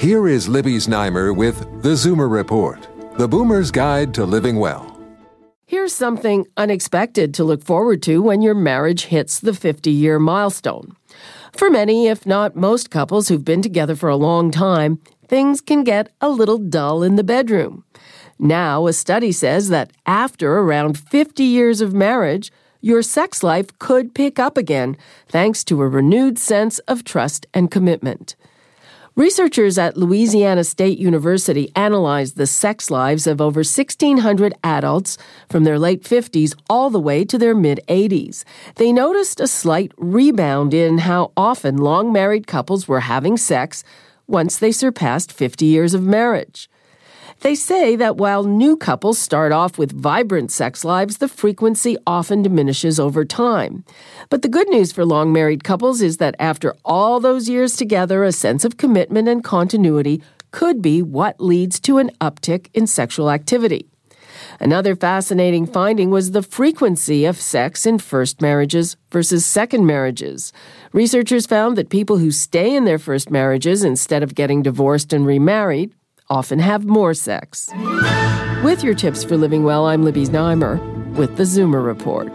Here is Libby Znaimer with The Zoomer Report, the boomer's guide to living well. Here's something unexpected to look forward to when your marriage hits the 50 year milestone. For many, if not most couples who've been together for a long time, things can get a little dull in the bedroom. Now, a study says that after around 50 years of marriage, your sex life could pick up again thanks to a renewed sense of trust and commitment. Researchers at Louisiana State University analyzed the sex lives of over 1,600 adults from their late 50s all the way to their mid 80s. They noticed a slight rebound in how often long married couples were having sex once they surpassed 50 years of marriage. They say that while new couples start off with vibrant sex lives, the frequency often diminishes over time. But the good news for long married couples is that after all those years together, a sense of commitment and continuity could be what leads to an uptick in sexual activity. Another fascinating finding was the frequency of sex in first marriages versus second marriages. Researchers found that people who stay in their first marriages instead of getting divorced and remarried often have more sex. With your tips for living well, I'm Libby Znaimer with the Zoomer Report.